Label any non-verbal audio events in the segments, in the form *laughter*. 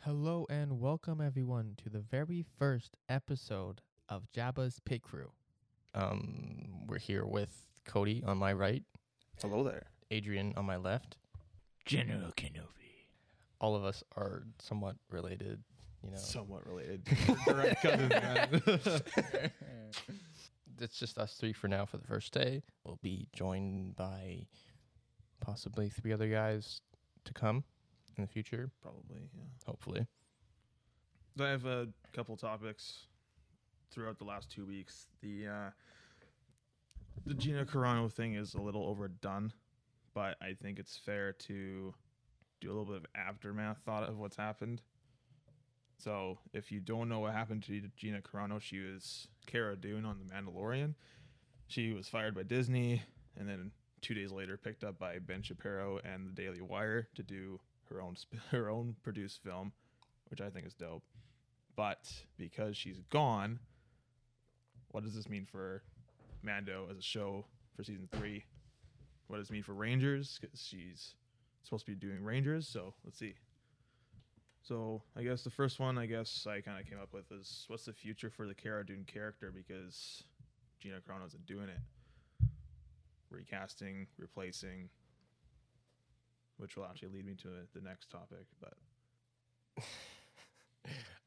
Hello and welcome everyone to the very first episode of Jabba's Pig Crew. Um, we're here with Cody on my right, Hello there. Adrian on my left. General Kenobi. All of us are somewhat related, you know. Somewhat related. Direct cousins, man. *laughs* it's just us three for now for the first day. We'll be joined by possibly three other guys to come in the future, Probably, yeah. hopefully. So I have a couple topics throughout the last two weeks. The uh, the Gina Carano thing is a little overdone, but I think it's fair to do a little bit of aftermath thought of what's happened. So if you don't know what happened to Gina Carano, she was Cara Dune on The Mandalorian. She was fired by Disney, and then two days later picked up by Ben Shapiro and the Daily Wire to do her own sp- *laughs* her own produced film, which I think is dope. But because she's gone, what does this mean for Mando as a show for season three? What does it mean for Rangers? Because she's supposed to be doing Rangers, so let's see. So I guess the first one I guess I kind of came up with is what's the future for the Cara Dune character because Gina Carano isn't doing it. Recasting, replacing, which will actually lead me to the next topic. But *laughs*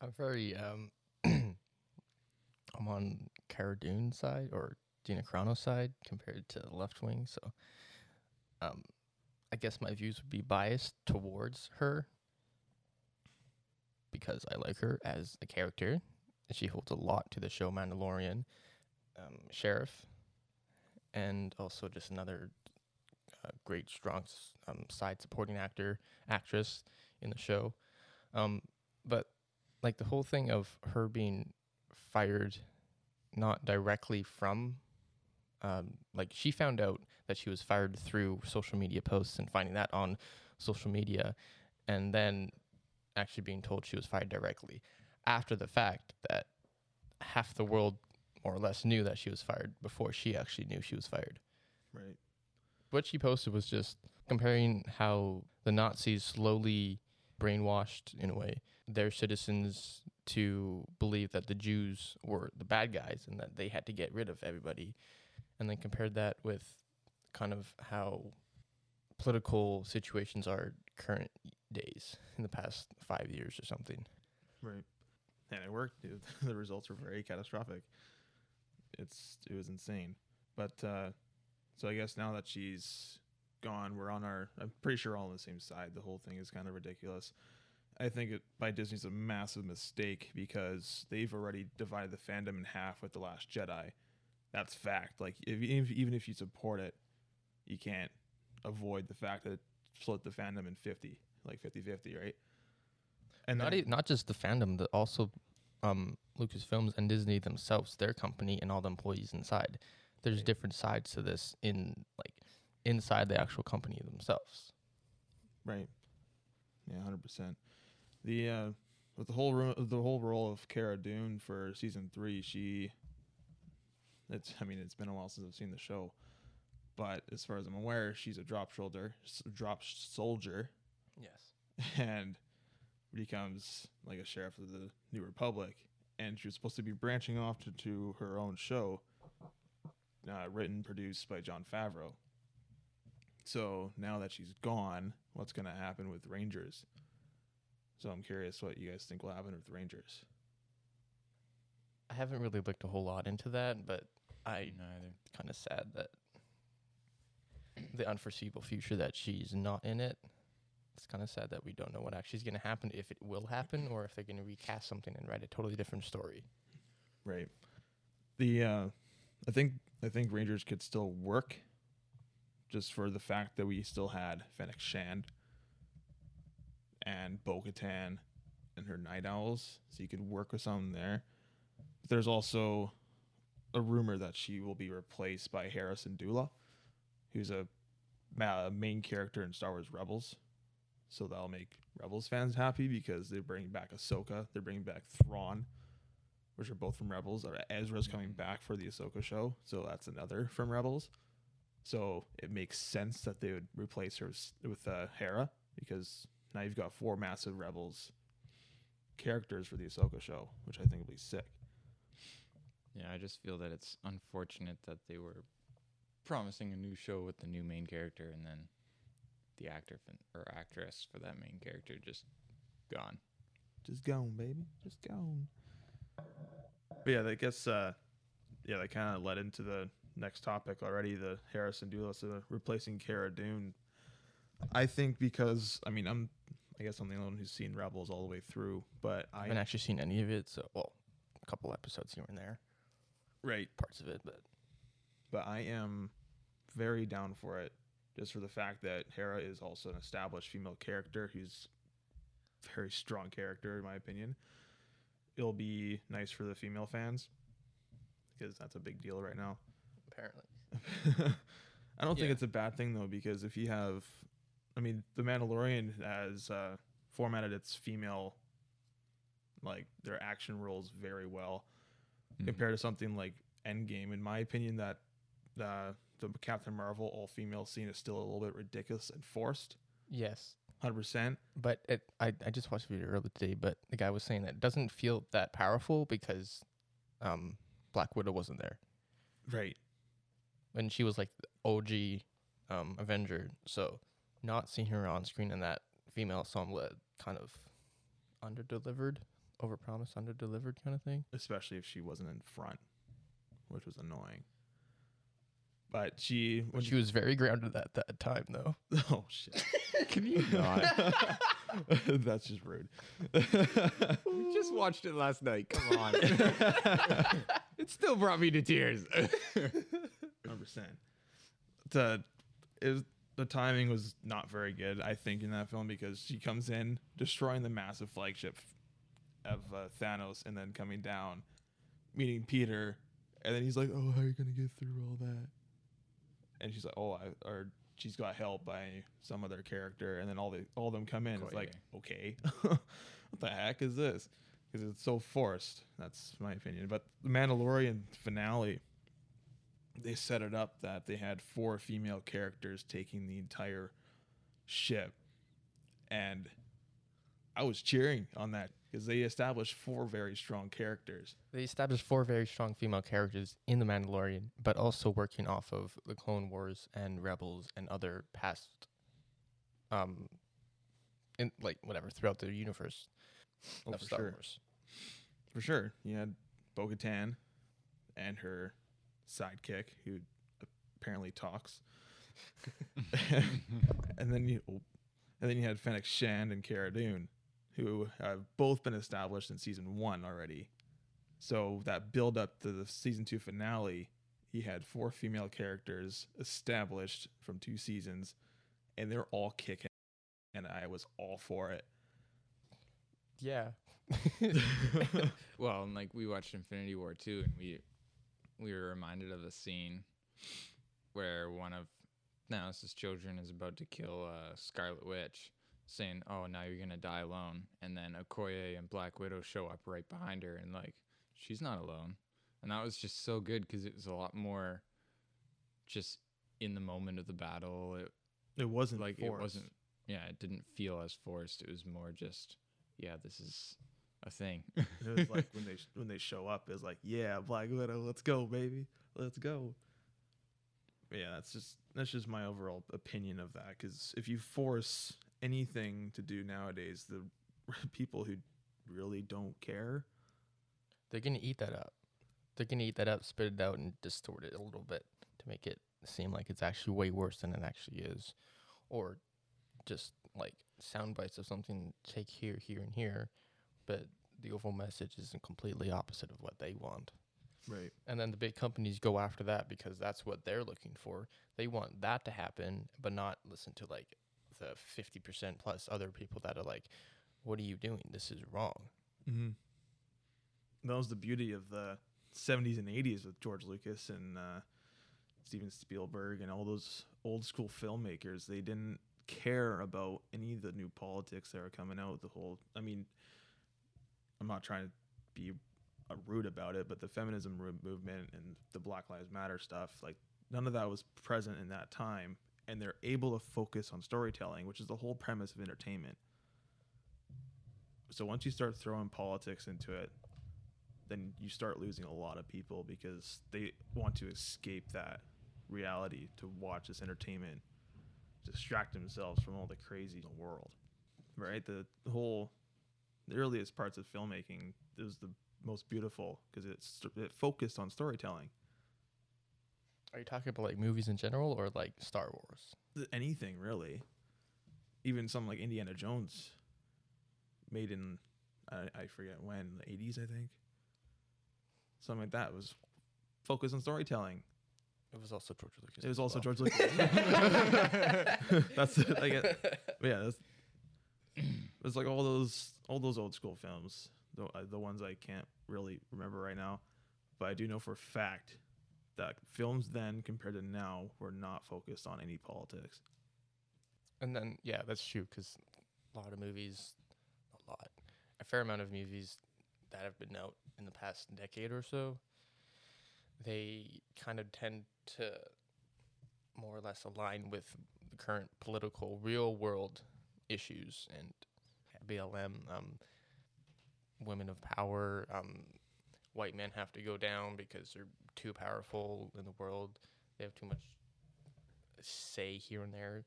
I'm very um *clears throat* I'm on Cara Dune's side or Gina Carano's side compared to the left wing, so um I guess my views would be biased towards her because I like her as a character she holds a lot to the show Mandalorian, um, Sheriff, and also just another uh, great strong um, side supporting actor actress in the show. Um, but like the whole thing of her being fired not directly from um, like she found out that she was fired through social media posts and finding that on social media and then actually being told she was fired directly after the fact that half the world more or less knew that she was fired before she actually knew she was fired right, what she posted was just comparing how the Nazis slowly brainwashed, in a way, their citizens to believe that the Jews were the bad guys and that they had to get rid of everybody. And then compared that with kind of how political situations are current days in the past five years or something. right, and it worked. Dude. *laughs* the results were very catastrophic. It's it was insane. But uh, so I guess now that she's gone, we're on our. I'm pretty sure all on the same side. The whole thing is kind of ridiculous. I think it by Disney's a massive mistake because they've already divided the fandom in half with the Last Jedi. That's fact. Like if, if even if you support it, you can't avoid the fact that it split the fandom in 50, like 50-50, right? And not then- e- not just the fandom, but also um, Lucasfilms and Disney themselves, their company, and all the employees inside. There's Right. different sides to this in like inside the actual company themselves. Right. Yeah, hundred percent. The uh, with the whole ro- the whole role of Cara Dune for season three, she. It's. I mean, it's been a while since I've seen the show, but as far as I'm aware, she's a drop shoulder, s- drop sh- soldier, Yes. *laughs* and becomes like a sheriff of the New Republic. And she was supposed to be branching off to, to her own show, uh, written, produced by Jon Favreau. So now that she's gone, what's going to happen with Rangers? So I'm curious what you guys think will happen with Rangers. I haven't really looked a whole lot into that, but I Neither. kind of sad that the unforeseeable future that she's not in it. It's kind of sad that we don't know what actually is going to happen, if it will happen, or if they're going to recast something and write a totally different story. Right. The uh, I think I think Rangers could still work, just for the fact that we still had Fennec Shand and Bo-Katan and her Night Owls, so you could work with something there. But there's also a rumor that she will be replaced by Hera Syndulla, who's a ma- main character in Star Wars Rebels. So that'll make Rebels fans happy because they're bringing back Ahsoka, they're bringing back Thrawn, which are both from Rebels. Or Ezra's coming back for the Ahsoka show, so that's another from Rebels. So it makes sense that they would replace her with uh, Hera because now you've got four massive rebels characters for the Ahsoka show, which I think will be sick. Yeah, I just feel that it's unfortunate that they were promising a new show with the new main character and then the actor fin- or actress for that main character just gone. Just gone, baby. Just gone. But yeah, I guess uh yeah, that kind of led into the next topic already, the Hera Syndulla's uh, replacing Cara Dune. I think because I mean I'm I guess I'm the only one who's seen Rebels all the way through, but I I haven't actually seen any of it, so well, a couple episodes here and there, right, parts of it, but but I am very down for it just for the fact that Hera is also an established female character who's a very strong character in my opinion. It'll be nice for the female fans because that's a big deal right now. apparently. *laughs* I don't think it's a bad thing though because if you have I mean The Mandalorian has uh, formatted its female like their action roles very well compared to something like Endgame. In my opinion, that uh, the Captain Marvel all female scene is still a little bit ridiculous and forced. Yes, Hundred percent. but it, I I just watched a video earlier today, but the guy was saying that it doesn't feel that powerful because um Black Widow wasn't there Right. and she was like OG um Avenger, so not seeing her on screen in that female somewhat kind of under delivered, over promised, under delivered kind of thing. Especially if she wasn't in front, which was annoying. But she when She was very grounded at that time, though. *laughs* oh shit. Can you not? *laughs* That's just rude. we just watched it last night. Come on. *laughs* it still brought me to tears. Hundred percent. The is the timing was not very good, I think, in that film because she comes in destroying the massive flagship of uh, Thanos, and then coming down, meeting Peter, and then he's like, "Oh, how are you gonna get through all that?" And she's like, "Oh, I or." She's got help by some other character, and then all the all of them come in. It's like, okay, *laughs* what the heck is this? Because it's so forced. That's my opinion. But the Mandalorian finale, they set it up that they had four female characters taking the entire ship and i was cheering on that because they established four very strong characters They established four very strong female characters in The Mandalorian, but also working off of the Clone Wars and Rebels and other past, um, in like whatever throughout the universe Oh, of for Star sure. Wars. for sure you had bo-katan and her sidekick who apparently talks *laughs* *laughs* and then you and then you had Fennec Shand and Cara Dune, who have both been established in season one already. So that build up to the season two finale, he had four female characters established from two seasons, and they're all kicking, and I was all for it. Yeah. *laughs* well, and like we watched Infinity War too, and we we were reminded of a scene where one of Thanos' children is about to kill uh, Scarlet Witch, saying, "Oh, now you're gonna die alone," and then Okoye and Black Widow show up right behind her, and like she's not alone, and that was just so good because it was a lot more just in the moment of the battle. It It wasn't like forced. it wasn't yeah it didn't feel as forced it was more just yeah this is a thing *laughs* It was like when they when they show up, it's like, yeah, Black Widow, let's go, baby, let's go. But yeah, that's just that's just my overall opinion of that. Because if you force anything to do nowadays, the *laughs* people who really don't care, They're gonna eat that up. They're gonna eat that up, spit it out, and distort it a little bit to make it seem like it's actually way worse than it actually is, or just like sound bites of something take here, here, and here, but the overall message isn't completely opposite of what they want. right? And then the big companies go after that because that's what they're looking for. They want that to happen, but not listen to like the fifty percent plus other people that are like, "What are you doing? This is wrong." Mm-hmm. That was the beauty of the '70s and '80s with George Lucas and uh, Steven Spielberg and all those old school filmmakers. They didn't care about any of the new politics that were coming out. The whole, I mean, I'm not trying to be uh, rude about it, but the feminism movement and the Black Lives Matter stuff, like none of that was present in that time, and they're able to focus on storytelling, which is the whole premise of entertainment. So once you start throwing politics into it, then you start losing a lot of people because they want to escape that reality to watch this entertainment, distract themselves from all the crazy in the world. Right? The, whole the earliest parts of filmmaking it was the most beautiful because it's it focused on storytelling. Are you talking about like movies in general or like Star Wars? Anything really, even some like Indiana Jones, made in I, I forget when the eighties I think. Something like that was focused on storytelling. It was also George Lucas. It was also well. George Lucas. *laughs* that's like it. But yeah, that's it's like all those all those old school films, the uh, the ones I can't really remember right now, but I do know for a fact that films then compared to now were not focused on any politics. And then yeah, that's true because a lot of movies, a lot, a fair amount of movies that have been out in the past decade or so, they kind of tend to more or less align with the current political real world issues and BLM, um, women of power, um, white men have to go down because they're too powerful in the world. They have too much say here and there.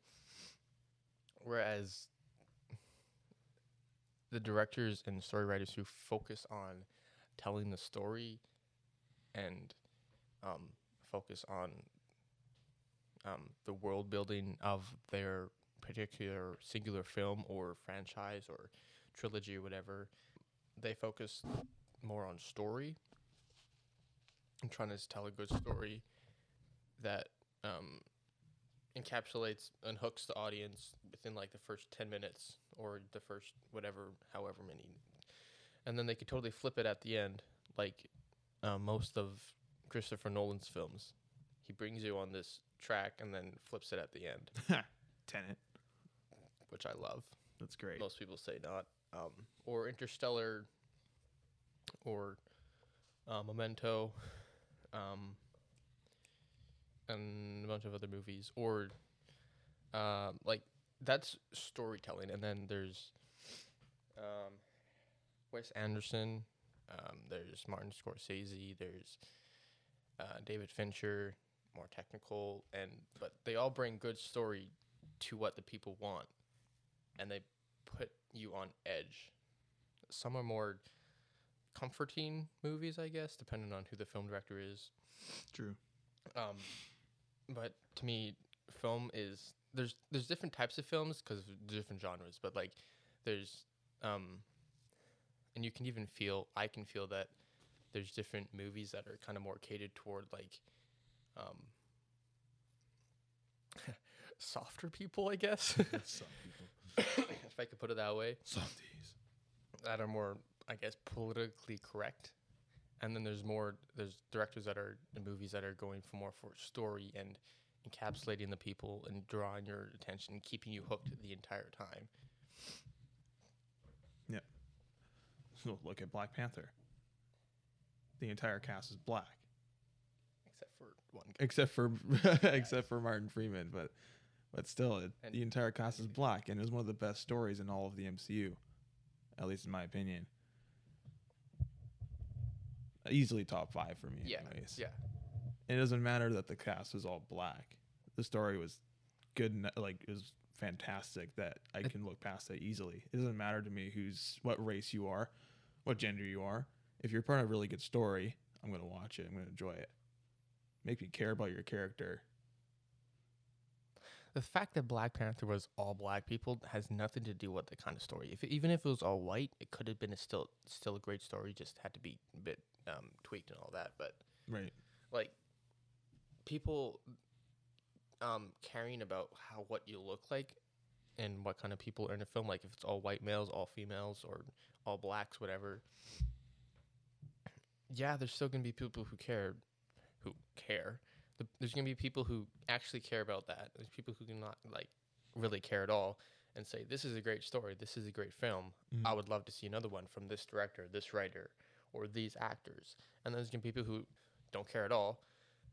Whereas the directors and story writers who focus on telling the story and um, focus on um, the world building of their particular singular film or franchise or trilogy or whatever, they focus more on story and trying to tell a good story that um, encapsulates and hooks the audience within like the first 10 minutes or the first whatever however many. And then they could totally flip it at the end like uh, most of christopher nolan's films. He brings you on this track and then flips it at the end. *laughs* Tenet, which i love. That's great. most people say not. Um, or interstellar or uh, memento um, and a bunch of other movies or um, like that's storytelling. And then there's um, wes anderson um, there's martin scorsese there's uh, david fincher more technical and but they all bring good story to what the people want and they put you on edge. Some are more comforting movies i guess depending on who the film director is True. um, but to me, film is there's there's different types of films because different genres. But like there's um, and you can even feel I can feel that there's different movies that are kind of more catered toward like um, *laughs* softer people, I guess, *laughs* Some people. if I could put it that way, Softies. that are more I guess politically correct. And then there's more there's directors that are in movies that are going for more for story and encapsulating the people and drawing your attention, keeping you hooked the entire time. Yeah. So look at Black Panther. The entire cast is black, Except for one guy. except for *laughs* except for Martin Freeman, but but still, it, the entire cast is black, and it was one of the best stories in all of the MCU, at least in my opinion. Easily top five for me, Yeah. anyways. Yeah. It doesn't matter that the cast was all black. The story was good, like it was fantastic that I can look past that easily. It doesn't matter to me who's what race you are, what gender you are. If you're part of a really good story, I'm gonna watch it. I'm gonna enjoy it. Make me care about your character. The fact that Black Panther was all black people has nothing to do with the kind of story. If it, even if it was all white, it could have been a still still a great story. Just had to be a bit um, tweaked and all that. But Right. like people um caring about how what you look like and what kind of people are in a film like if it's all white males all females or all blacks whatever yeah there's still gonna be people who care who care there's gonna be people who actually care about that there's people who do not like really care at all and say this is a great story this is a great film Mhm. i would love to see another one from this director this writer or these actors and then there's gonna be people who don't care at all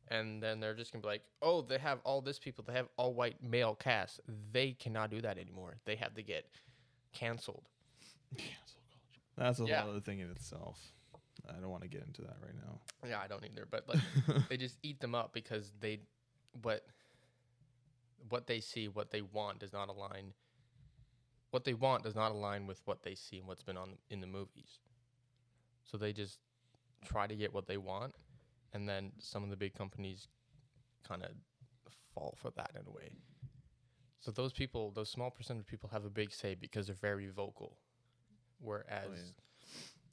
and then they're just gonna be like, oh, they have all this people, they have all white male cast. They cannot do that anymore. They have to get canceled. Cancel culture. That's a Yeah. whole other thing in itself. I don't want to get into that right now. Yeah, I don't either, but like *laughs* they just eat them up because they what what they see, what they want does not align what they want does not align with what they see and what's been on in the movies. So they just try to get what they want and then some of the big companies kind of fall for that in a way. So those people, those small percentage of people have a big say because they're very vocal. Whereas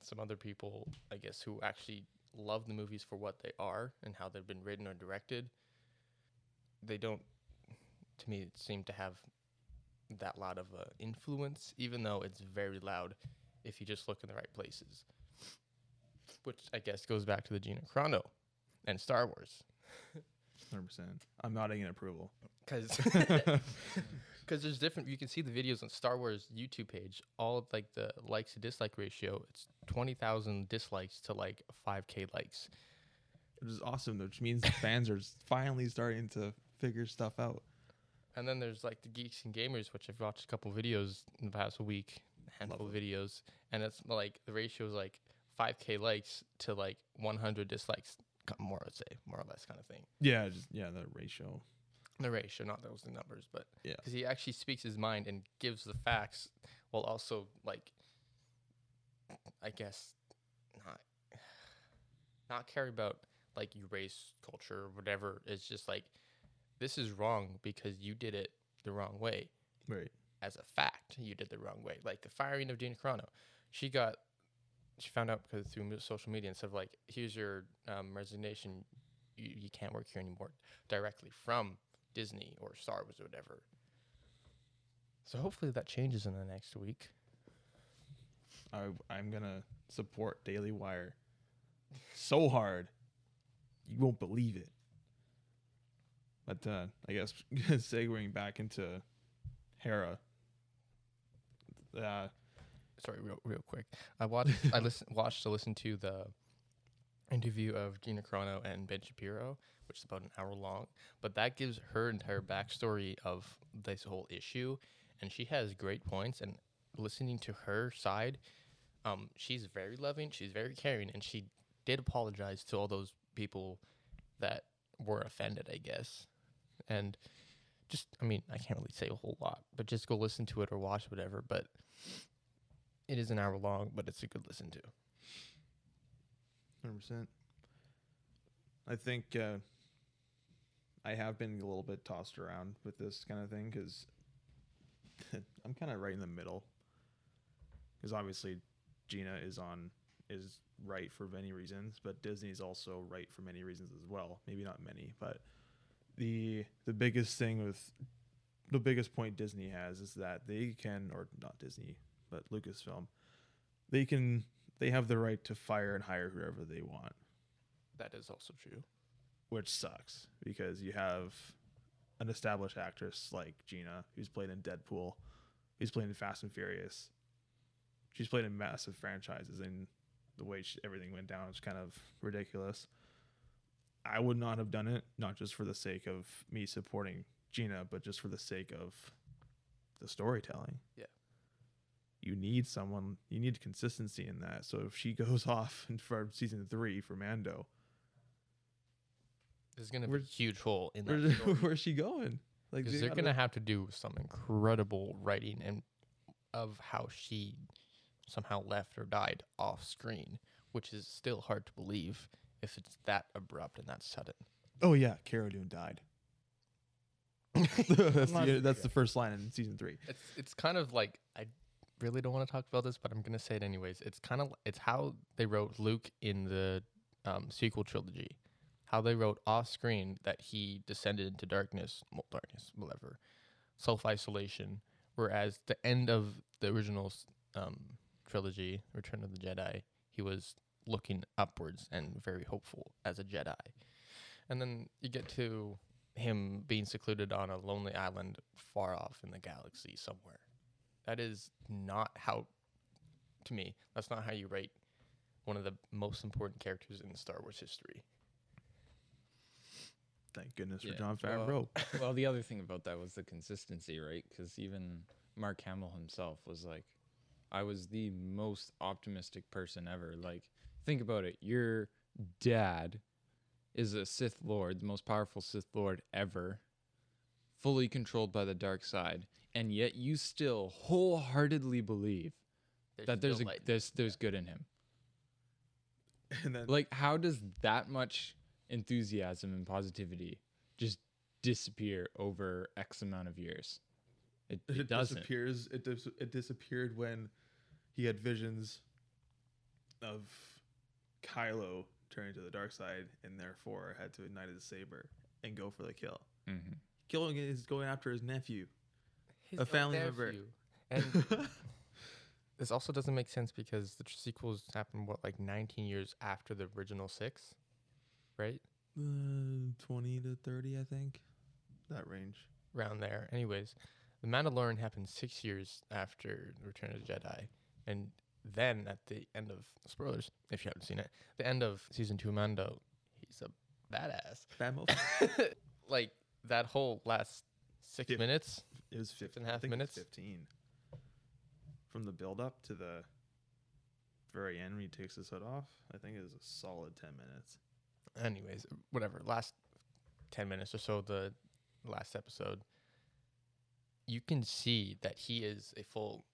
some other people, I guess, who actually love the movies for what they are and how they've been written or directed, they don't, to me, seem to have that lot of uh, influence, even though it's very loud if you just look in the right places. Which I guess goes back to the Gina Carano and Star Wars. Hundred percent. I'm nodding in approval. Because because *laughs* *laughs* there's different you can see the videos on star wars youtube page all of like the likes to dislike ratio it's 20000 dislikes to like 5k likes Which is awesome, which means the fans are finally starting to figure stuff out. and then there's like the geeks and gamers which i've watched a couple videos in the past week a handful of videos and it's like the ratio is like 5k likes to like 100 dislikes more i'd say more or less kind of thing Yeah, just yeah, the ratio. the ratio not those the numbers but Yeah. because he actually speaks his mind and gives the facts while also like i guess not not care about like you race culture or whatever it's just like this is wrong because you did it the wrong way Right. as a fact you did the wrong way like the firing of Gina Carano she got she found out because through social media instead of like here's your um, resignation you, you can't work here anymore directly from Disney or Star Wars or whatever so hopefully that changes in the next week I I'm gonna support Daily Wire so hard you won't believe it. But uh, I guess *laughs* segueing back into Hera. Uh, sorry real real quick. I watched I *laughs* listen watched to listen to the interview of Gina Carano and Ben Shapiro which is about an hour long but that gives her entire backstory of this whole issue and she has great points and listening to her side um she's very loving she's very caring and she did apologize to all those people that were offended I guess. And just I mean I can't really say a whole lot but just go listen to it or watch whatever but it is an hour long, but it's a good listen to. Hundred percent. I think uh, I have been a little bit tossed around with this kind of thing because *laughs* I'm kind of right in the middle. Because obviously, Gina is on is right for many reasons, but Disney's also right for many reasons as well. Maybe not many, but the the biggest thing with the biggest point Disney has is that they can, or not Disney, but Lucasfilm, they can they have the right to fire and hire whoever they want, That is also true. which sucks because you have an established actress like Gina who's played in Deadpool, who's played in Fast and Furious. She's played in massive franchises, and the way she, everything went down is kind of ridiculous. I would not have done it, not just for the sake of me supporting Gina, but just for the sake of the storytelling. Yeah. You need someone, you need consistency in that. So if she *laughs* goes off in for season three for Mando, There's gonna be a huge hole in that where, *laughs* where's she going? Like they they're gonna have to do some incredible writing and of how she somehow left or died off screen, which is still hard to believe if it's that abrupt and that sudden. Oh yeah, Cara Dune died. *laughs* that's the that's the first line in season three. It's it's kind of like I really don't want to talk about this, but I'm gonna say it anyways. It's kind of it's how they wrote Luke in the um, sequel trilogy, how they wrote off screen that he descended into darkness, well, darkness, whatever, self isolation. Whereas the end of the original um, trilogy, Return of the Jedi, he was looking upwards and very hopeful as a Jedi. And then you get to him being secluded on a lonely island far off in the galaxy somewhere. That is not how, to me, that's not how you write one of the most important characters in Star Wars history. Thank goodness Yeah. for Jon Well, Favreau. *laughs* well, the other thing about that was the consistency, right? Because even Mark Hamill himself was like, I was the most optimistic person ever. Like, think about it. Your dad is a Sith Lord, the most powerful Sith Lord ever, fully controlled by the dark side. And yet you still wholeheartedly believe that there's a still light. there's there's good in him. *laughs* and then Like, how does that much enthusiasm and positivity just disappear over X amount of years? It, it, it doesn't. disappears. It dis- it disappeared when he had visions of Kylo turning to the dark side, and therefore had to ignite his saber and go for the kill. Mhm. Killing is going after his nephew. His a own family member. nephew. And *laughs* this also doesn't make sense because the tr- sequels happened what like 19 years after the original six, right? Uh, Twenty to thirty, I think, that range. Around there. Anyways, the Mandalorian happened six years after Return of the Jedi, and then at the end of spoilers, if you haven't seen it, the end of season two, Mando, he's a badass. Bad mofo. *laughs* like that whole last six Fif- minutes. It was Six fif- and a half think it was minutes? Fifteen. From the build up to the very end when he takes his hood off, I think it was a solid ten minutes. anyways, whatever. Last ten minutes or so, the last episode, you can see that he is a full,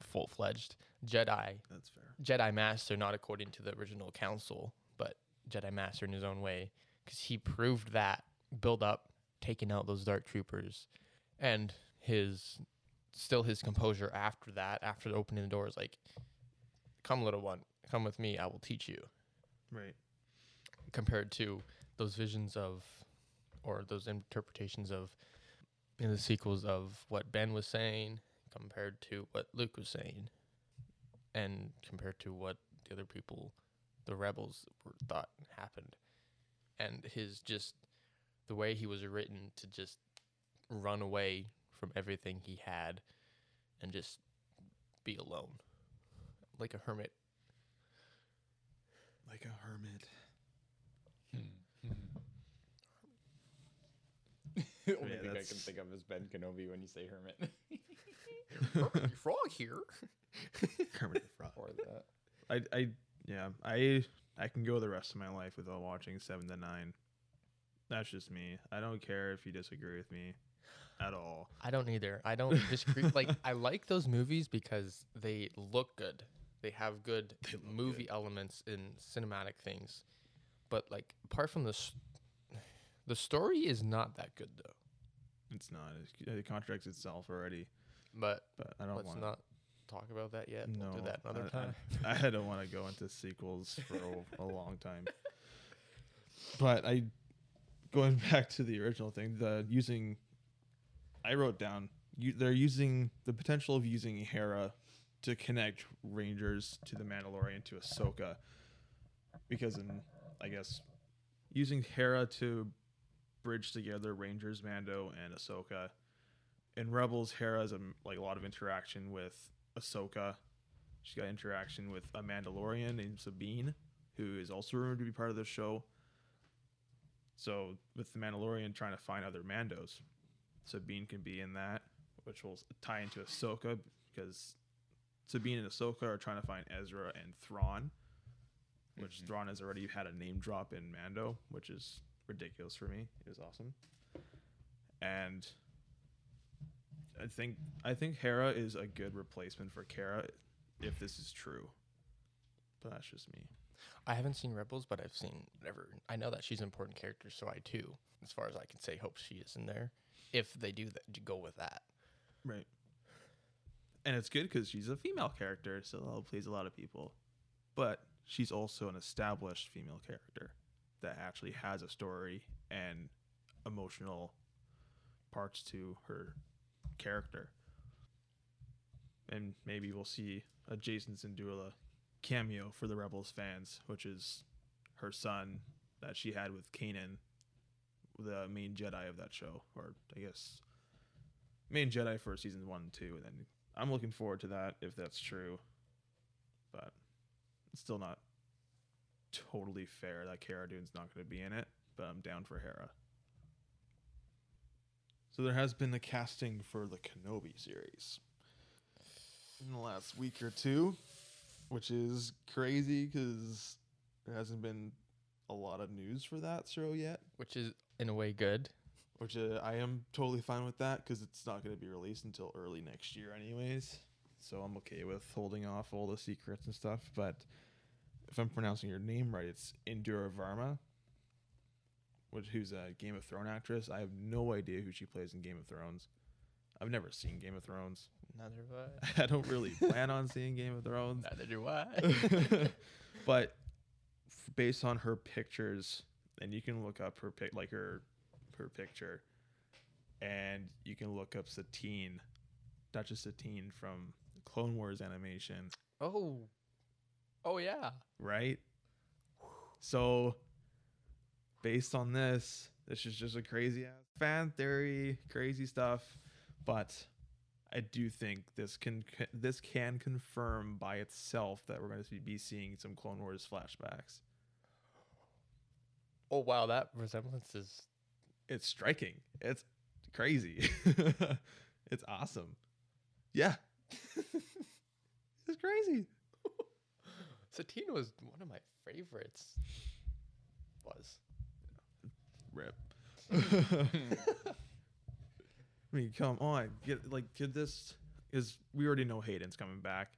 full fledged Jedi, That's fair. Jedi Master, not according to the original Council, but Jedi Master in his own way, because he proved that build up, taking out those Dark Troopers, and his still his composure after that, after opening the doors, like, come little one, come with me, I will teach you Right. compared to those visions of or those interpretations of in the sequels of what Ben was saying compared to what Luke was saying and compared to what the other people the rebels were, thought happened and his just the way he was written to just run away from everything he had and just be alone like a hermit Like a hermit. The hmm. hmm. *laughs* only Yeah, thing I can think of is Ben Kenobi when you say hermit. *laughs* Hermit frog here *laughs* Kermit the Frog. or that. I, I, yeah, I, I can go the rest of my life without watching Seven to Nine. That's just me. I don't care if you disagree with me, at all. I don't either. I don't disagree. like I like those movies because they look good. They have good They movie elements and cinematic things. But like apart from the s- the story is not that good though. It's not. It contradicts itself already. But But I don't let's want. not talk about that yet. No, we'll do that another I, time. I, *laughs* I don't want to go into sequels for a, a long time. *laughs* But I, going *laughs* back to the original thing, the using, I wrote down you, they're using the potential of using Hera to connect Rangers to the Mandalorian to Ahsoka, because in I guess using Hera to bridge together Rangers, Mando, and Ahsoka. In Rebels, Hera has a, like a lot of interaction with Ahsoka. She's got interaction with a Mandalorian named Sabine, who is also rumored to be part of the show. So, with the Mandalorian trying to find other Mandos, Sabine can be in that, which will tie into Ahsoka because Sabine and Ahsoka are trying to find Ezra and Thrawn, which Mhm. Thrawn has already had a name drop in Mando, which is ridiculous for me. It was awesome. And I think I think Hera is a good replacement for Cara if this is true. But that's just me. I haven't seen Rebels, but I've seen whatever. I know that she's an important character, so I too, as far as I can say, hope she is in there. If they do that, go with that. Right. And it's good because she's a female character, so that'll please a lot of people. But she's also an established female character that actually has a story and emotional parts to her character. And maybe we'll see a Jason Sindula cameo for the Rebels fans, which is her son that she had with Kanan, the main Jedi of that show, or I guess main Jedi for seasons one and two, and then I'm looking forward to that if that's true. But it's still not totally fair that Cara Dune's not going to be in it, but I'm down for Hera. So there has been a casting for the Kenobi series in the last week or two, which is crazy because there hasn't been a lot of news for that show yet. which is in a way good. Which uh, I am totally fine with that because it's not going to be released until early next year, anyways. So I'm okay with holding off all the secrets and stuff. But if I'm pronouncing your name right, it's Indira Varma, which who's a Game of Thrones actress. I have no idea who she plays in Game of Thrones. I've never seen Game of Thrones. Neither have I. *laughs* I don't really plan on seeing Game of Thrones. *laughs* Neither do I. *laughs* but f- based on her pictures, and you can look up her pic, like her her picture, and you can look up Satine, Duchess Satine from Clone Wars animation, oh, oh yeah. right? So, based on this, this is just a crazy ass fan theory, crazy stuff, but I do think this can this can confirm by itself that we're going to be seeing some Clone Wars flashbacks. Oh wow, that resemblance is It's striking. It's crazy. *laughs* it's awesome. Yeah. *laughs* it's crazy. *laughs* Satine was one of my favorites. Was Rip. I mean, come on. Get like could this is we already know Hayden's coming back,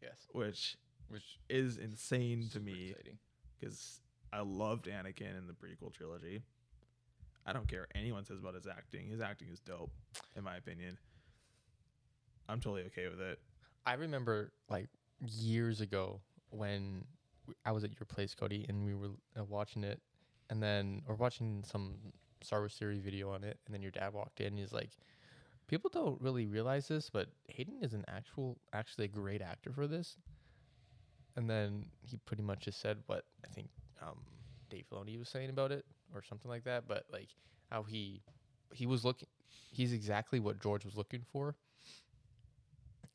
yes, which which is insane to super me exciting. because I loved Anakin in the prequel trilogy. I don't care what anyone says about his acting. His acting is dope, in my opinion. I'm totally okay with it. I remember like years ago when w- I was at your place, Cody, and we were uh, watching it, and then or watching some Star Wars series video on it, and then your dad walked in. and He's like, "People don't really realize this, but Hayden is an actual, actually a great actor for this." And then he pretty much just said what I think um, Dave Filoni was saying about it, or something like that. But like how he he was looking, he's exactly what George was looking for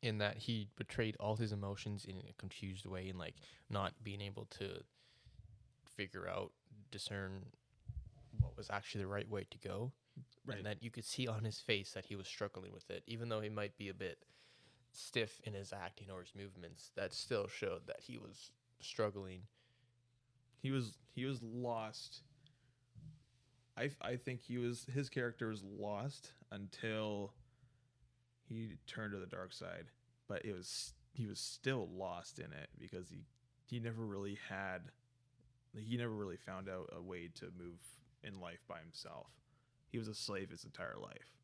in that he betrayed all his emotions in a confused way and like not being able to figure out discern what was actually the right way to go. And that you could see on his face that he was struggling with it even though he might be a bit stiff in his acting or his movements that still showed that he was struggling. He was he was lost. I I think he was his character was lost until he turned to the dark side, but it was he was still lost in it because he he never really had he never really found out a way to move in life by himself. He was a slave his entire life.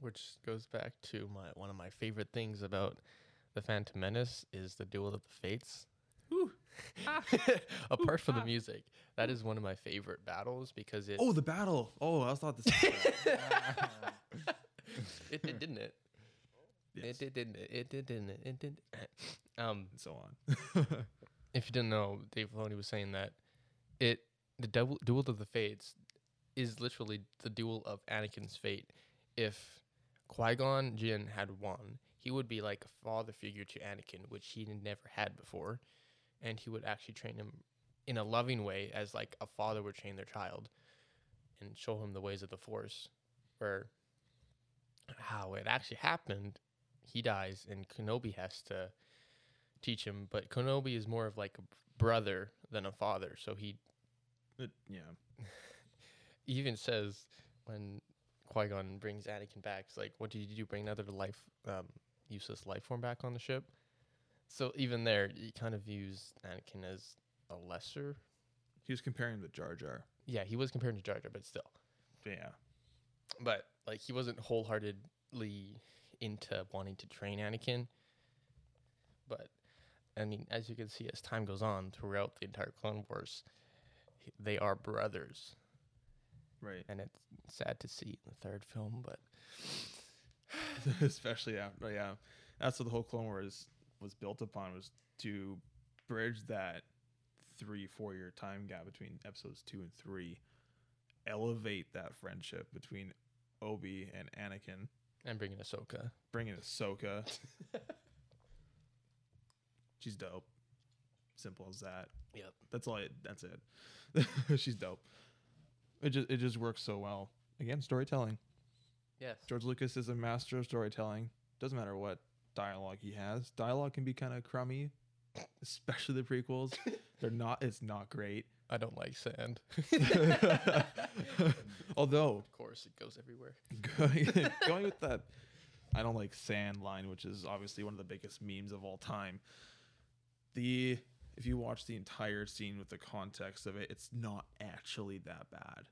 which goes back to my one of my favorite things about the Phantom Menace is the Duel of the Fates. *laughs* Apart from the music, that is one of my favorite battles because it Oh, the battle! Oh, I thought this. it did, didn't it? yes, It did, didn't it? It did, didn't it? It did. *clears throat* um, and so on. if you didn't know, Dave Filoni was saying that it the Duel, Duel of the Fates is literally the duel of Anakin's fate. If Qui Gon Jinn had won, he would be like a father figure to Anakin, which he never had before, and he would actually train him in a loving way, as like a father would train their child, and show him the ways of the Force. Where how it actually happened, he dies, and Kenobi has to teach him. But Kenobi is more of like a brother than a father, so he It- yeah, he even says when Qui Gon brings Anakin back, it's like, "What did you do? Bring another life, um, useless life form back on the ship?" So even there, he kind of views Anakin as a lesser. he was comparing the Jar Jar. Yeah, he was compared to Jar Jar, but still, Yeah, but like he wasn't wholeheartedly into wanting to train Anakin. But I mean, as you can see, as time goes on throughout the entire Clone Wars, they are brothers. Right. and it's sad to see in the third film, but *laughs* especially after yeah. That's what the whole clone wars was built upon was to bridge that three four year time gap between episodes two and three elevate that friendship between obi and anakin. And bringing Ahsoka. bring in ahsoka. *laughs* She's dope. Simple as that. Yep. that's all I, that's it. *laughs* She's dope it just it just works so well again storytelling Yes. George Lucas is a master of storytelling. Doesn't matter what dialogue he has. Dialogue can be kind of crummy, especially the prequels. *laughs* They're not. It's not great. I don't like sand. *laughs* Although of course, it goes everywhere. going, *laughs* going with that, I don't like sand line, which is obviously one of the biggest memes of all time. The if you watch the entire scene with the context of it, it's not actually that bad.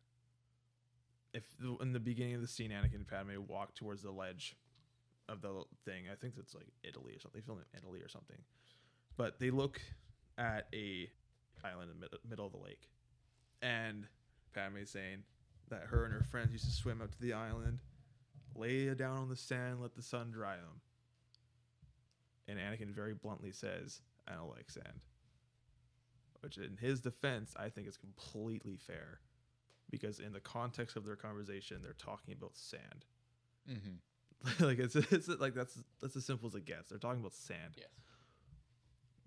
If the, in the beginning of the scene, Anakin and Padme walk towards the ledge of the thing, I think it's like Italy or something. They film in Italy or something, but they look at a island in the mid- middle of the lake, and Padme saying that her and her friends used to swim up to the island, lay down on the sand, let the sun dry them. And Anakin very bluntly says, "I don't like sand." Which, in his defense, I think is completely fair, because in the context of their conversation, they're talking about sand. Mm-hmm. *laughs* like it's, it's like that's that's as simple as it gets. They're talking about sand Yes.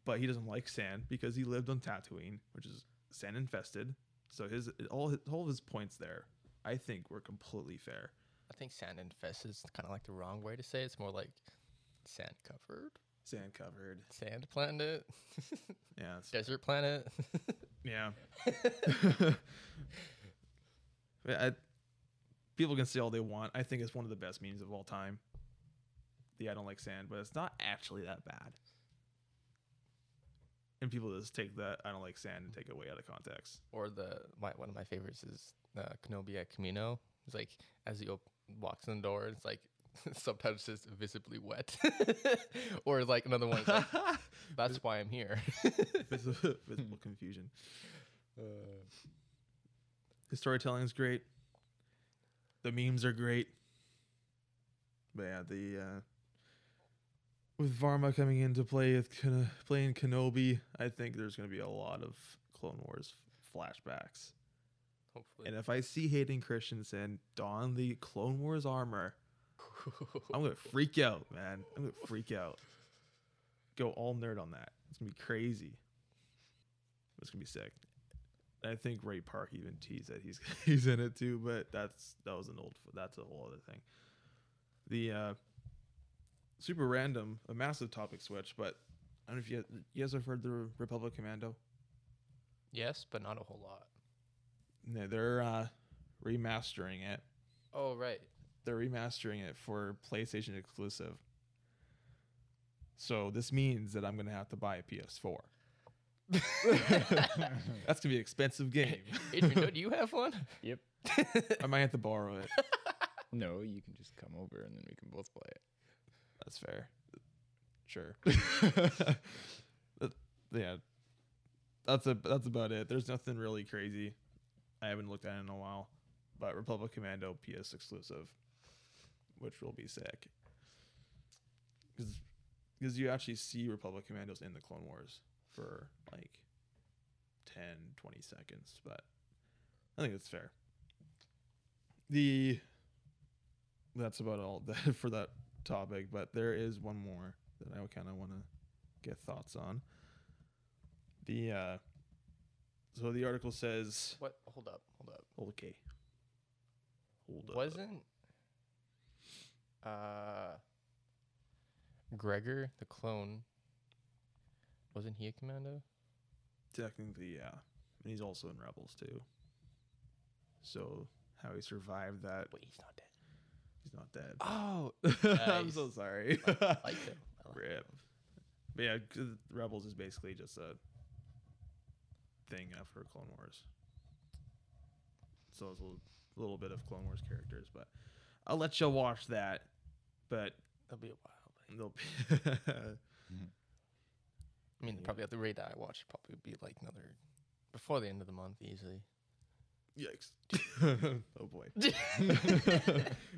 but he doesn't like sand because he lived on Tatooine, which is sand infested. So his all his, all of his points there, I think, were completely fair. I think sand infest is kind of like the wrong way to say it. It's more like sand covered, Sand covered, sand planet, *laughs* yeah, desert planet. *laughs* yeah. *laughs* I, people can say all they want. I think it's one of the best memes of all time. The I don't like sand, but it's not actually that bad. And people just take that I don't like sand and take it way out of context. or the my, one of my favorites is uh, Kenobi at Kamino. It's like as he op- walks in the door, it's like *laughs* sometimes it says visibly wet, *laughs* or like another one. Like, *laughs* That's why I'm here. visible, visible confusion. His storytelling is great. The memes are great. But yeah, the uh, with Varma coming into play with Ken- playing Kenobi, I think there's going to be a lot of Clone Wars flashbacks. Hopefully, And if I see Hayden Christensen don the Clone Wars armor, I'm gonna freak out, man. I'm gonna freak out. Go all nerd on that. It's gonna be crazy. It's gonna be sick. I think Ray Park even teased that he's *laughs* he's in it too, but that's that was an old that's a whole other thing. The uh super random, a massive topic switch, but I don't know if you you guys have heard the Republic Commando. yes, but not a whole lot. No, they're uh remastering it. Oh right, they're remastering it for PlayStation exclusive. So this means that I'm gonna have to buy a PS4. *laughs* That's gonna be an expensive game. Adrian, do you have one? Yep. *laughs* I might have to borrow it. *laughs* No, you can just come over and then we can both play it. That's fair. Sure. But, yeah. That's a that's about it. There's nothing really crazy. I haven't looked at it in a while. But Republic Commando PS exclusive, which will be sick. Because you actually see Republic Commandos in the Clone Wars for like 10, 20 seconds. But I think it's fair. The that's about all *laughs* that for that topic, but there is one more that I kind of want to get thoughts on. The uh so the article says What? Hold up, hold up. okay. Hold up. Uh Gregor the clone? Wasn't he a commando? technically yeah. And he's also in Rebels too. So how he survived that Wait, he's not dead. he's not dead. Oh, *laughs* I'm so sorry. I like him. I like Rip. But yeah, Rebels is basically just a thing after Clone Wars. So it's a little, little bit of Clone Wars characters, but I'll let you watch that. But It'll be a while. But they'll be *laughs* I mean, Yeah. probably at the rate that I watch, it probably would be like another before the end of the month easily. yikes. *laughs* *laughs* oh boy.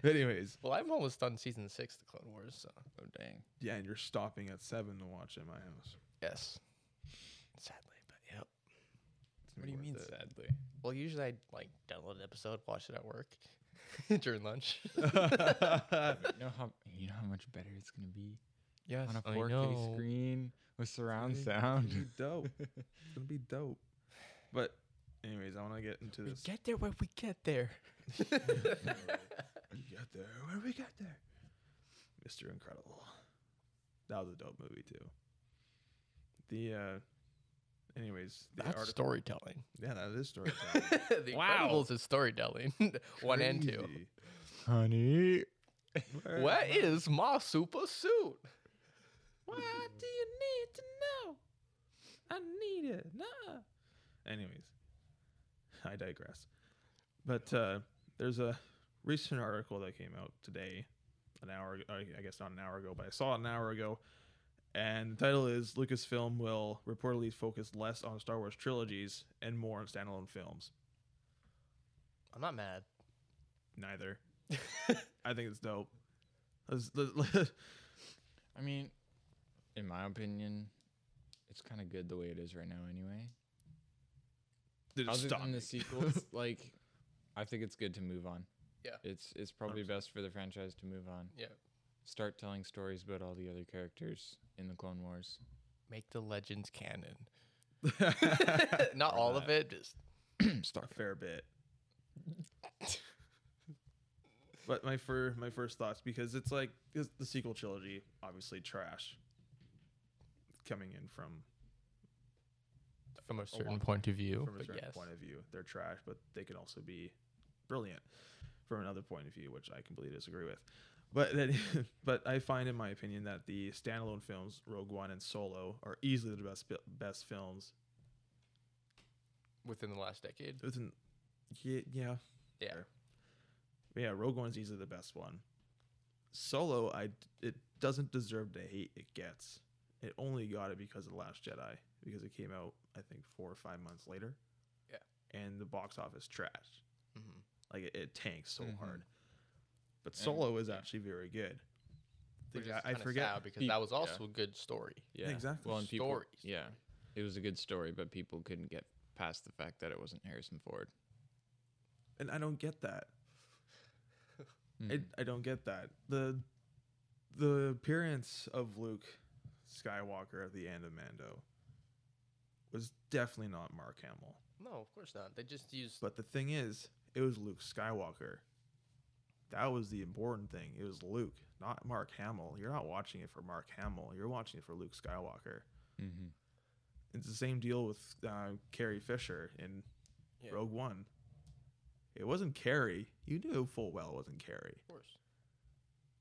Anyways, Well, I'm almost done season six, of the Clone Wars. So Oh dang. yeah, and you're stopping at seven to watch at my house. yes, sadly, but yep. What do you mean it. sadly? Well, usually I like download an episode, watch it at work *laughs* during lunch. *laughs* You know how you know how much better it's gonna be yes, on a 4K know. screen with surround It's sound. be dope. It's gonna be dope. But anyways, I want to get into We this. get there when we get there. You got there. Where did we get there? Mr. Incredible. That was a dope movie too. The uh anyways, the That's arti- storytelling. Yeah, that is *laughs* storytelling. the Wow. Incredibles is storytelling. *laughs* One and two. Crazy. Honey. Where- What is my super suit? What do you need to know? I need it. Nah. Anyways, I digress. But uh, there's a recent article that came out today, an hour. I I guess not an hour ago, but I saw it an hour ago. And the title is Lucasfilm will reportedly focus less on Star Wars trilogies and more on standalone films. I'm not mad. Neither. *laughs* I think it's dope. *laughs* I mean, in my opinion, it's kind of good the way it is right now, anyway. Dude, Other stop than the sequels, *laughs* like, I think it's good to move on. Yeah. It's it's probably 100%. best for the franchise to move on. Yeah. Start telling stories about all the other characters in the Clone Wars. Make the legends canon. *laughs* not all of it, just *clears throat* a fair bit. but my fir- my first thoughts because it's like 'cause the sequel trilogy obviously trash coming in from from a long certain point of view. from a certain yes. point of view they're trash but they can also be brilliant from another point of view which I completely disagree with but that, *laughs* but I find in my opinion that the standalone films Rogue One and Solo are easily the best best films Within the last decade. within yeah, yeah Yeah. But yeah, Rogue One's easily the best one. Solo, I it doesn't deserve the hate it gets. It only got it because of the Last Jedi because it came out I think four or five months later. Yeah. And the box office trash. hmm Like it, it tanks so Mhm. hard. But And- Solo is yeah. actually very good. The Which guy- is I kinda forget sad because Pe- that was yeah. also a good story. Yeah, Exactly. Well, and people, Stories. yeah, it was a good story, but people couldn't get past the fact that it wasn't Harrison Ford. and I don't get that. Mhm. I, I don't get that. The the appearance of Luke Skywalker at the end of Mando was definitely not Mark Hamill. No, of course not. They just used But the thing is, it was Luke Skywalker. That was the important thing. It was Luke, not Mark Hamill. You're not watching it for Mark Hamill. You're watching it for Luke Skywalker. Mhm. It's the same deal with uh, Carrie Fisher in Yeah. Rogue One. It wasn't Carrie. You knew full well it wasn't Carrie, of course.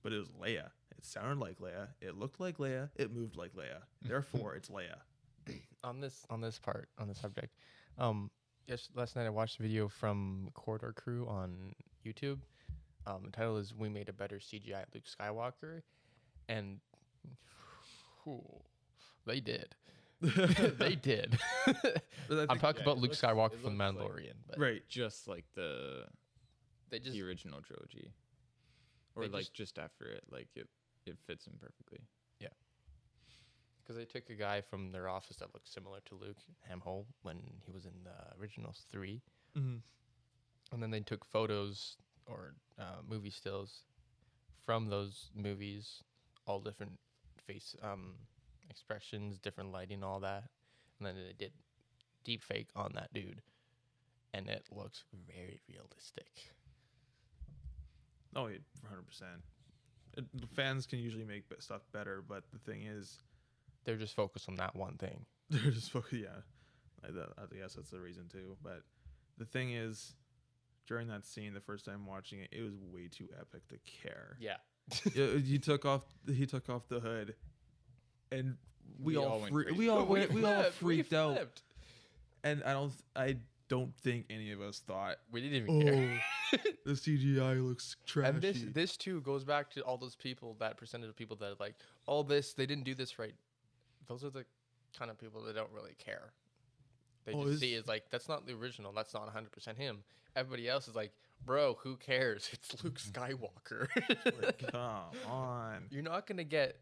but it was Leia. It sounded like Leia. It looked like Leia. It moved like Leia. *laughs* Therefore, it's Leia. on this on this part on the subject um yes last night i watched a video from corridor crew on youtube um the title is we made a better cgi luke skywalker and whew, they did *laughs* they did But I i'm talking yeah, about luke looks- skywalker from the looks like- mandalorian but right. Just like the they just the original trilogy, or like just- just, after it, like it it fits him perfectly. Yeah, because they took a guy from their office that looked similar to luke Hamill when he was in the originals three Mhm. and then they took photos or uh, movie stills from those movies, all different face um, expressions, different lighting, all that, and then they did deep fake on that dude, and it looks very realistic. Oh, yeah, hundred percent. Fans can usually make stuff better, but the thing is, They're just focused on that one thing. *laughs* they're just focused. Yeah, I, I guess that's the reason too. But the thing is, during that scene, the first time watching it, it was way too epic to care. Yeah, you, uh, you took off. He took off the hood, and we, We all, all crazy. we all *laughs* went, we all flipped, we freaked out. And I don't I don't think any of us thought We didn't even care. Oh, the CGI looks trashy. And this this too goes back to all those people, that percentage of people that are like, all this they didn't do this right. Those are the kind of people that don't really care. They Oh, just is- see it as like that's not the original. That's not 100 percent him. Everybody else is like, bro, who cares? *laughs* It's Luke *laughs* Skywalker. Like, *laughs* come on. You're not gonna get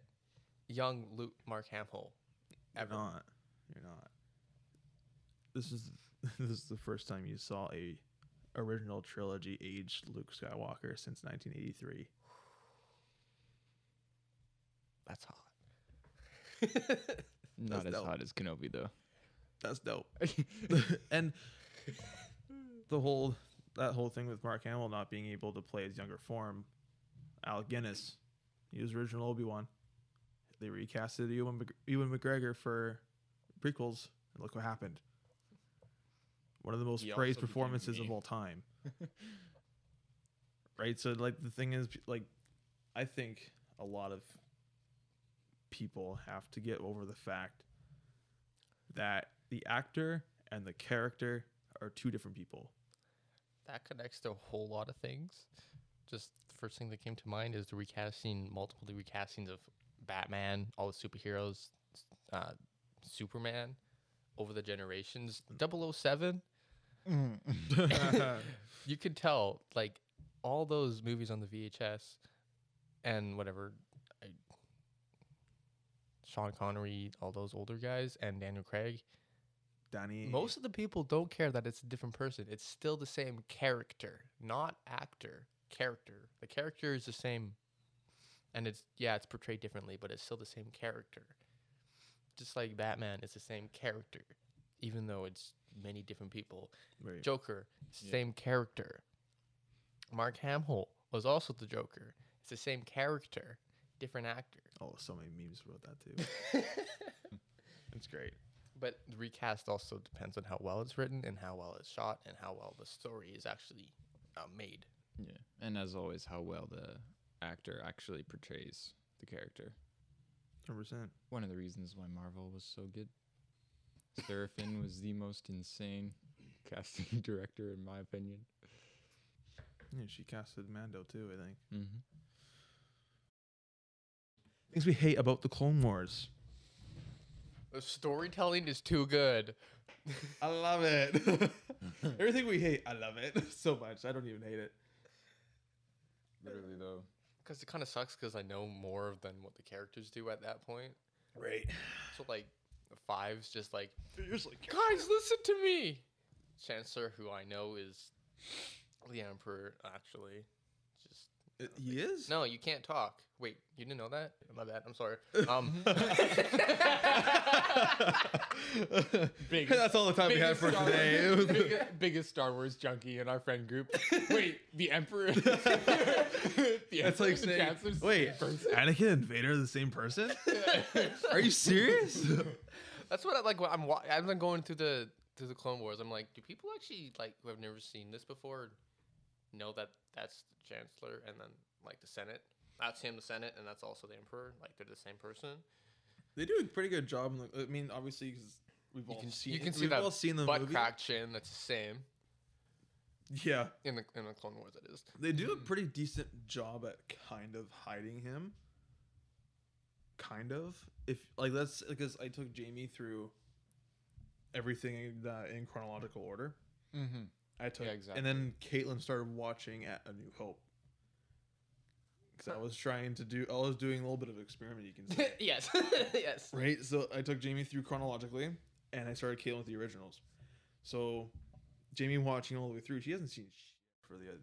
young Luke Mark Hamill. You're not. You're not. This is this is the first time you saw a original trilogy aged Luke Skywalker since 1983. That's hot. Not as dope. hot as Kenobi though. That's dope. *laughs* and the whole that whole thing with Mark Hamill not being able to play his younger form. Alec Guinness, he was original Obi Wan. They recasted Ewan, Mc- Ewan McGregor for prequels, and look what happened. One of the most He praised performances of all time. *laughs* right. So like the thing is, like, I think a lot of people have to get over the fact that the actor and the character are two different people. That connects to a whole lot of things. Just the first thing that came to mind is the recasting, multiple recastings of Batman, all the superheroes, uh, Superman, over the generations. 007, *laughs* you could tell, like, all those movies on the VHS and whatever. I, Sean Connery, all those older guys, and Daniel Craig. Danny. Most of the people don't care that it's a different person. It's still the same character, not actor. Character. The character is the same. And it's, yeah, it's portrayed differently, but it's still the same character. Just like Batman, it's the same character, even though it's many different people. Right. Joker, Yeah. same character. Mark Hamill was also the Joker. It's the same character, different actor. Oh, so many memes about that too. *laughs* it's great. But the recast also depends on how well it's written and how well it's shot and how well the story is actually uh, made. Yeah, and as always, how well the actor actually portrays the character. Hundred percent. One of the reasons why Marvel was so good. Sarah Finn was the most insane *laughs* casting director, in my opinion. Yeah, she casted Mando too. I think. Mm-hmm. Things we hate about the Clone Wars. The storytelling is too good. I love it. *laughs* Everything we hate, I love it *laughs* so much. I don't even hate it. Literally, though. Because it kind of sucks because I know more than what the characters do at that point. Right. So, like, the five's just like, You're just like, guys, listen to me. Chancellor, who I know is the Emperor, actually. Just "Uh, he is. No, you can't talk. Wait, you didn't know that? My bad. I'm sorry. *laughs* Um, *laughs* Big- That's all the time we have for Star today. Wars, *laughs* biggest, biggest Star Wars junkie in our friend group. Wait, the Emperor. the It's Emperor like and the saying, Chancellor's the wait, person? Anakin and Vader are the same person? Are you serious? that's what I like. When I'm wa- as I'm going through the through the Clone Wars. I'm like, do people actually like who have never seen this before know that that's the Chancellor and then like the Senate? That's him, the Senate, and that's also the Emperor. Like they're the same person. they do a pretty good job. In the, I mean, obviously, because we've You all can seen. you can see we've that all seen the butt movie. crack chin. That's the same Yeah, in the in the Clone Wars. That is. they do a pretty decent job at kind of hiding him. Kind of, if like that's because I took Jamie through everything in, uh, in chronological order. Mm-hmm. I took, Yeah, and then Caitlin started watching at A New Hope. Because I was trying to do, I was doing a little bit of experiment, you can say. *laughs* yes, *laughs* yes. right? So I took Jamie through chronologically, and I started Caitlin with the originals. So Jamie watching all the way through, she hasn't seen shit for the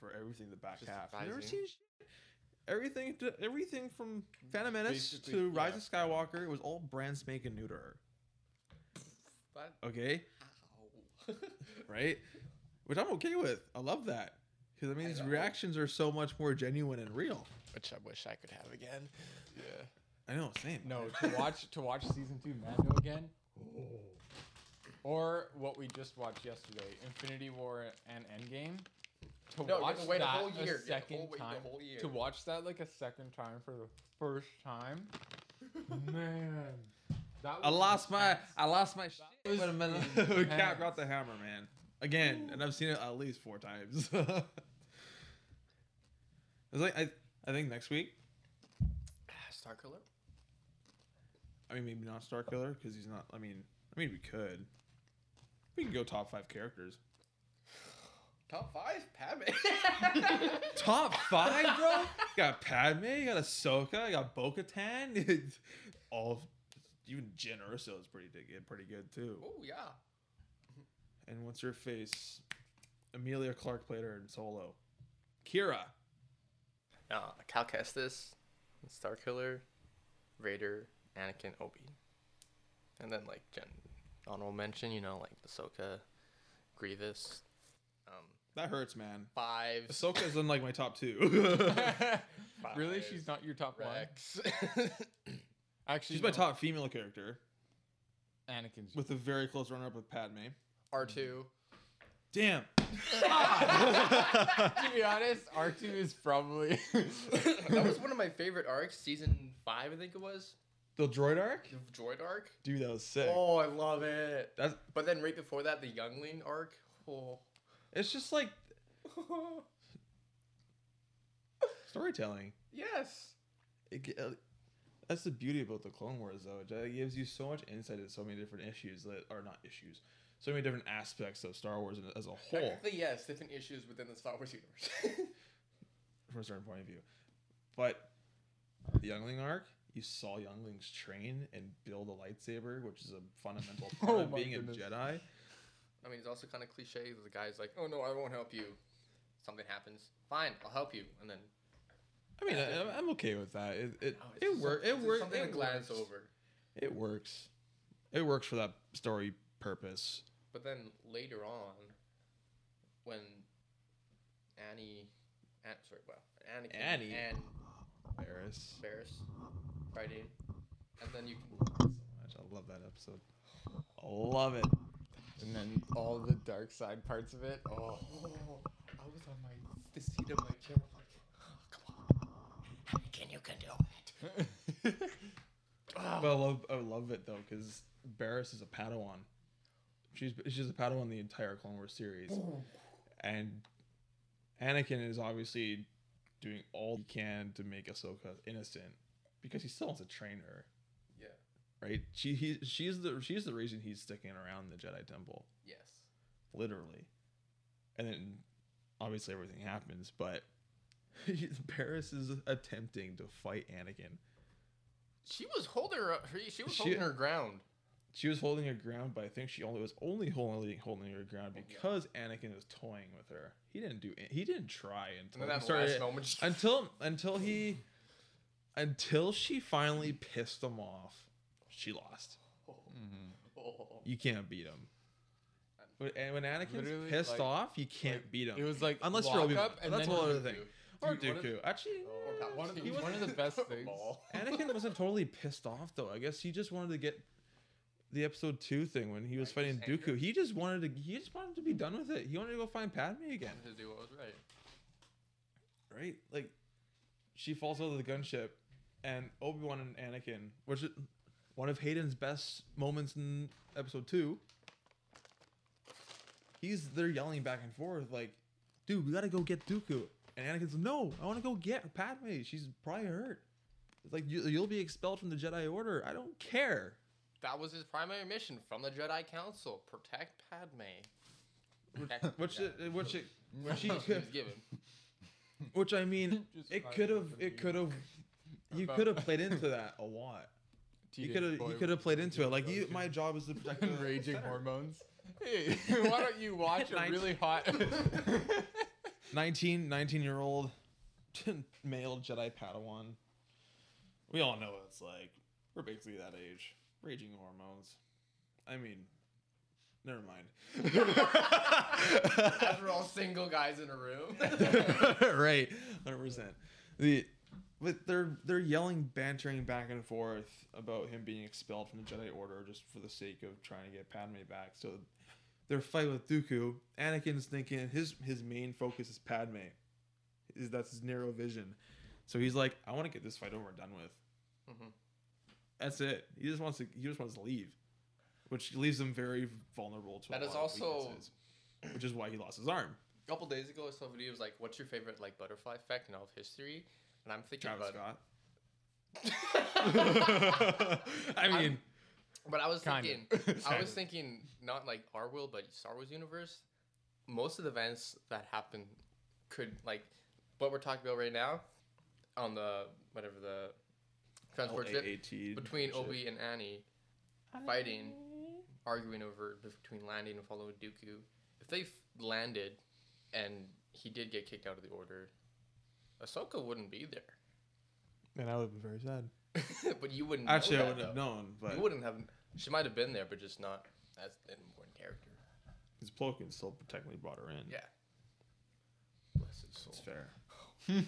for everything the back Just half. She's never seen shit. Everything, to, everything from Phantom Menace Basically, to Rise yeah. of Skywalker, it was all brand spanking new to her. But, Okay, *laughs* right? Which I'm okay with. I love that because I mean I his know. reactions are so much more genuine and real. Which I wish I could have again. Yeah. I know, same. No, to watch to watch season two Mando again, oh. or what we just watched yesterday, Infinity War and Endgame. To No, watch have to wait a that whole a year. Yeah, second whole- wait time, whole year. to watch that like a second time for the first time, *laughs* man, that I was lost my. I lost my shit was when *laughs* Cat intense. brought the hammer, man. Again, and I've seen it at least four times. *laughs* it's like I I think next week. *sighs* Star Killer. I mean, maybe not Star Killer because he's not. I mean, I mean we could. We can go top five characters. *sighs* Top five, Padme. *laughs* Top five, bro. You got Padme. You got Ahsoka. You got Bo-Katan. *laughs* All even Jyn Erso is pretty good. Pretty good too. oh yeah. And what's her face? Emilia Clarke played her in Solo. Qi'ra. Uh, Cal Kestis, Star Killer, Vader, Anakin, Obi, and then like Gen honorable mention. You know, like Ahsoka, Grievous, um, That hurts, man. Five. Ahsoka's in like my top two. *laughs* really? She's not your top Rex. one? *coughs* Actually, She's my top female character, Anakin's. with a very close runner-up with Padme. R2. Damn. *laughs* to be honest, R two is probably. *laughs* that was one of my favorite arcs, season five, I think it was. The droid arc? The droid arc. Dude, that was sick. Oh, I love it. That's But then right before that, the youngling arc. Oh. it's just like *laughs* storytelling. yes. It, uh, that's the beauty about the Clone Wars, though. It uh, gives you so much insight into so many different issues that are not issues, so many different aspects of Star Wars as a whole, Technically, yes, different issues within the Star Wars universe. *laughs* from a certain point of view. But the Youngling arc, you saw Younglings train and build a lightsaber, which is a fundamental *laughs* oh part Oh of being goodness. a Jedi. I mean, it's also kind of cliche. The guy's like, "Oh no, I won't help you." Something happens. Fine, I'll help you, and then I mean, I, I'm okay with that. It it oh, it's it just works. some- It works. Something It to glance works. over. It works. It works for that story purpose. But then later on, when Annie, An- sorry, well, Anakin Annie. and Barriss. Barriss fighting, and then you can. I love that episode. I love it. and then all the dark side parts of it. Oh, Oh, I was on my the seat of my chair. I'm like, oh, come on, Anakin, you can do it. Oh, *laughs* But I love I love it though because Barriss is a Padawan. She's she's a Padawan the entire Clone Wars series, and Anakin is obviously doing all he can to make Ahsoka innocent because he still wants to train her. yeah. Right? She he she's the she's the reason he's sticking around the Jedi Temple, Yes. literally. And then obviously everything happens, but *laughs* Barriss is attempting to fight Anakin. She was holding her. she was She- holding her ground. She was holding her ground, but I think she only was only holding holding her ground Oh, because Anakin was toying with her. He didn't do. He didn't try until that started last moment. she- until until he until she finally pissed him off. She lost. Oh. You can't beat him. And when Anakin's Literally, pissed like- off, you can't like, beat him. it was like unless you're Obi and That's one you other do. thing. Or Dude, one of- Dooku. Actually, oh, Or One of the, one of the best *laughs* things. Anakin wasn't totally pissed off though. I guess he just wanted to get the episode two thing when he was Like, fighting anger? Dooku. He just wanted to. He just wanted to be done with it. He wanted to go find Padme again. to do what was right. Right? Like, she falls out of the gunship, and Obi Wan and Anakin, which is one of Hayden's best moments in episode two. He's they're yelling back and forth like, "Dude, we gotta go get Dooku." And Anakin's like, "No, I want to go get Padme. She's probably hurt." It's like you, you'll be expelled from the Jedi Order. I don't care. That was his primary mission from the Jedi Council: protect Padme. Protect- Which yeah. Uh, it, which it, That's she he was given. *laughs* which I mean, *laughs* it could have, it could have, you could have played into that a lot. *laughs* You could have, you could have played into it. Like, you, my job is to protect the raging center. hormones. Hey, why don't you watch a really hot? 19, 19 year old male Jedi Padawan. We all know what it's like. We're basically that age. Raging hormones. I mean, never mind. *laughs* As we're all single guys in a room. *laughs* right, hundred percent. The but they're they're yelling, bantering back and forth about him being expelled from the Jedi Order just for the sake of trying to get Padme back. So their fight with Dooku, Anakin's thinking his his main focus is Padme. Is that's his narrow vision. So he's like, I want to get this fight over and done with. Mhm. That's it. He just wants to. He just wants to leave, which leaves him very vulnerable to. That a is lot of also- weaknesses, which is why he lost his arm. A couple days ago, I saw a video. It was like, "What's your favorite like butterfly effect in all of history?" And I'm thinking Travis about. Scott. *laughs* *laughs* I mean, But I was Kind thinking. *laughs* I was thinking not like our world, but Star Wars universe. Most of the events that happen could like what we're talking about right now on the whatever the transport ship between. Obi and Annie fighting, arguing over between landing and following Dooku. If they landed and he did get kicked out of the order, Ahsoka wouldn't be there. Man, I would be very sad. *laughs* but you wouldn't. Actually, know I wouldn't have known, but You wouldn't have. She might have been there, but just not as an important character. his Plo Koon still technically brought her in. Yeah. Rest his soul. It's fair. *laughs*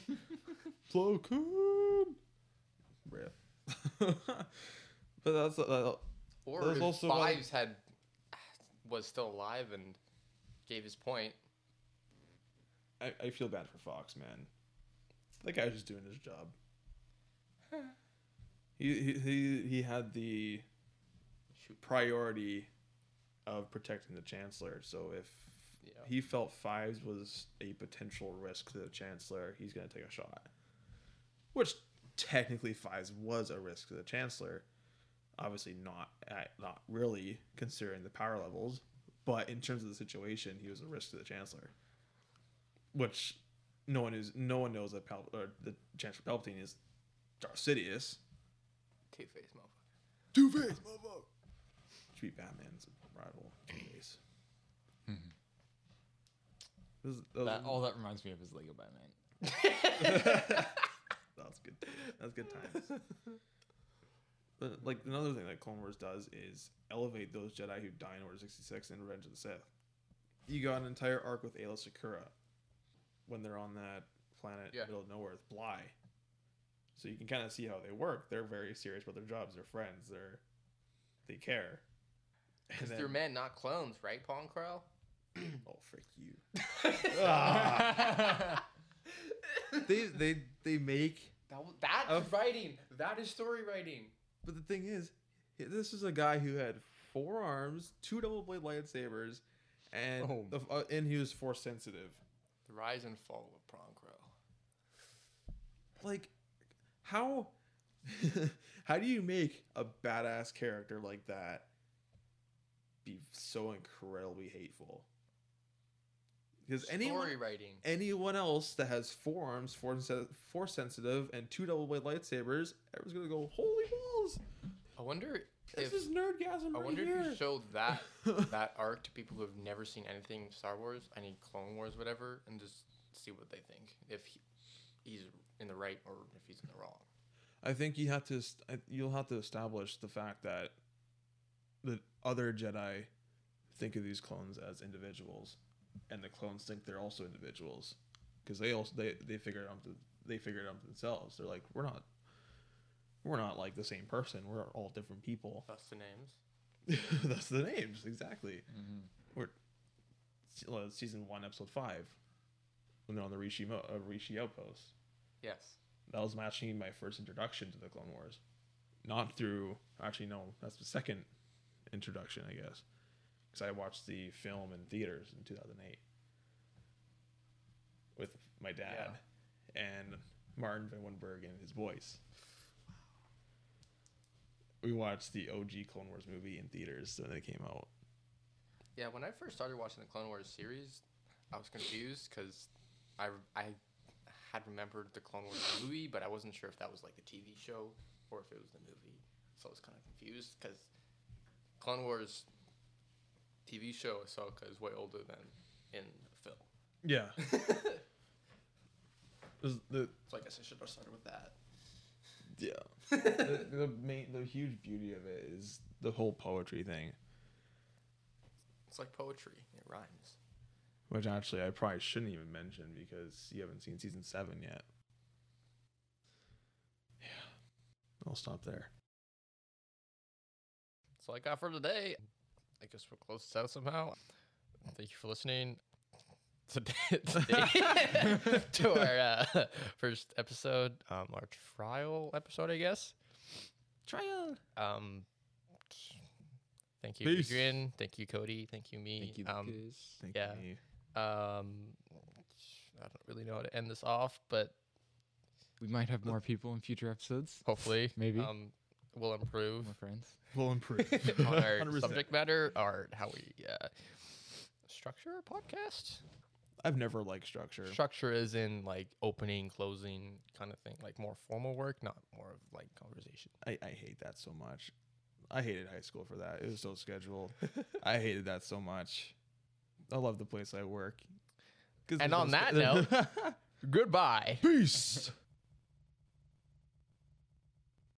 *laughs* Plo Koon. *laughs* But that's uh, Or There's if also Fives had was still alive and gave his point. I, I feel bad for Fox, man. That guy was just doing his job. *sighs* he, he he he had the priority of protecting the chancellor. So if Yeah. he felt Fives was a potential risk to the chancellor, he's gonna take a shot. Which technically Fives was a risk to the chancellor. Obviously not at, not really considering the power levels, but in terms of the situation, he was a risk to the chancellor. Which no one is no one knows that Pal- or the Chancellor Palpatine is Darth Sidious. Two face motherfucker. Two Face, motherfucker. Should be Batman's rival, Two Face. Mm-hmm. This is- that was- That, all that reminds me of is Lego Batman. *laughs* *laughs* That's good. That's good times. But like another thing that Clone Wars does is elevate those Jedi who die in Order sixty six and Revenge of the Sith. You got an entire arc with Aayla Secura when they're on that planet Yeah. middle of nowhere with Bly. So you can kind of see how they work. They're very serious about their jobs. They're friends. They're they care. Because they're men, not clones, right, Pong Crow? oh frick you! *laughs* Ah. They they they make That, w- that's Of- writing. That is story writing. But the thing is, this is a guy who had four arms, two double blade lightsabers, and Oh. the, uh, and he was force sensitive. The rise and fall of Pong Crow. Like, how *laughs* how do you make a badass character like that be so incredibly hateful? Because Story anyone writing. anyone else that has four arms, sen- force sensitive, and two double blade lightsabers, everyone's gonna go, holy balls! I wonder This if is nerdgasm I right wonder here. if you show that *laughs* that arc to people who have never seen anything Star Wars, any Clone Wars, whatever, and just see what they think. If he, he's in the right or if he's in the wrong. I think you have to you'll have to establish the fact that the other Jedi think of these clones as individuals, and the clones think they're also individuals because they also they they figure it out to, they figure it out themselves. They're like we're not we're not like the same person. We're all different people. That's the names. *laughs* That's the names exactly. Mhm. We're se- uh, season one, episode five, when they're on the Rishi Mo- uh, Rishi outpost. Yes. that was actually my first introduction to the Clone Wars. Not through, actually, no, that's the second introduction, I guess. Because I watched the film in theaters in 2008 with my dad and Martin Van Winberg and his voice. We watched the OG Clone Wars movie in theaters when it came out. Yeah, when I first started watching the Clone Wars series, I was confused because I, I had remembered the Clone Wars movie, but I wasn't sure if that was like the TV show or if it was the movie. So I was kind of confused because Clone Wars TV show Ahsoka is way older than in the film. Yeah. *laughs* the, So I guess I should have started with that. Yeah. *laughs* the, the main, the huge beauty of it is the whole poetry thing, It's like poetry. It rhymes. which actually I probably shouldn't even mention because you haven't seen season seven yet. Yeah. I'll stop there. That's all I got for today. I guess we'll close this out somehow. Thank you for listening today, *laughs* today to our uh, first episode, um, our trial episode, I guess. Trial. Um, thank you, Peace. Adrian. Thank you, Cody. Thank you, me. Thank you, um, Lucas. Thank Yeah. you. um, I don't really know how to end this off, but We might have more people in future episodes. hopefully, Maybe. um, we'll improve More friends. *laughs* We'll improve. on *laughs* our 100%. subject matter or how we uh, structure our podcast. I've never liked structure. Structure is in like opening, closing kind of thing, like more formal work, not more of like conversation. I, I hate that so much. I hated high school for that. It was so scheduled. *laughs* I hated that so much. I love the place I work. And on that note- Goodbye. peace.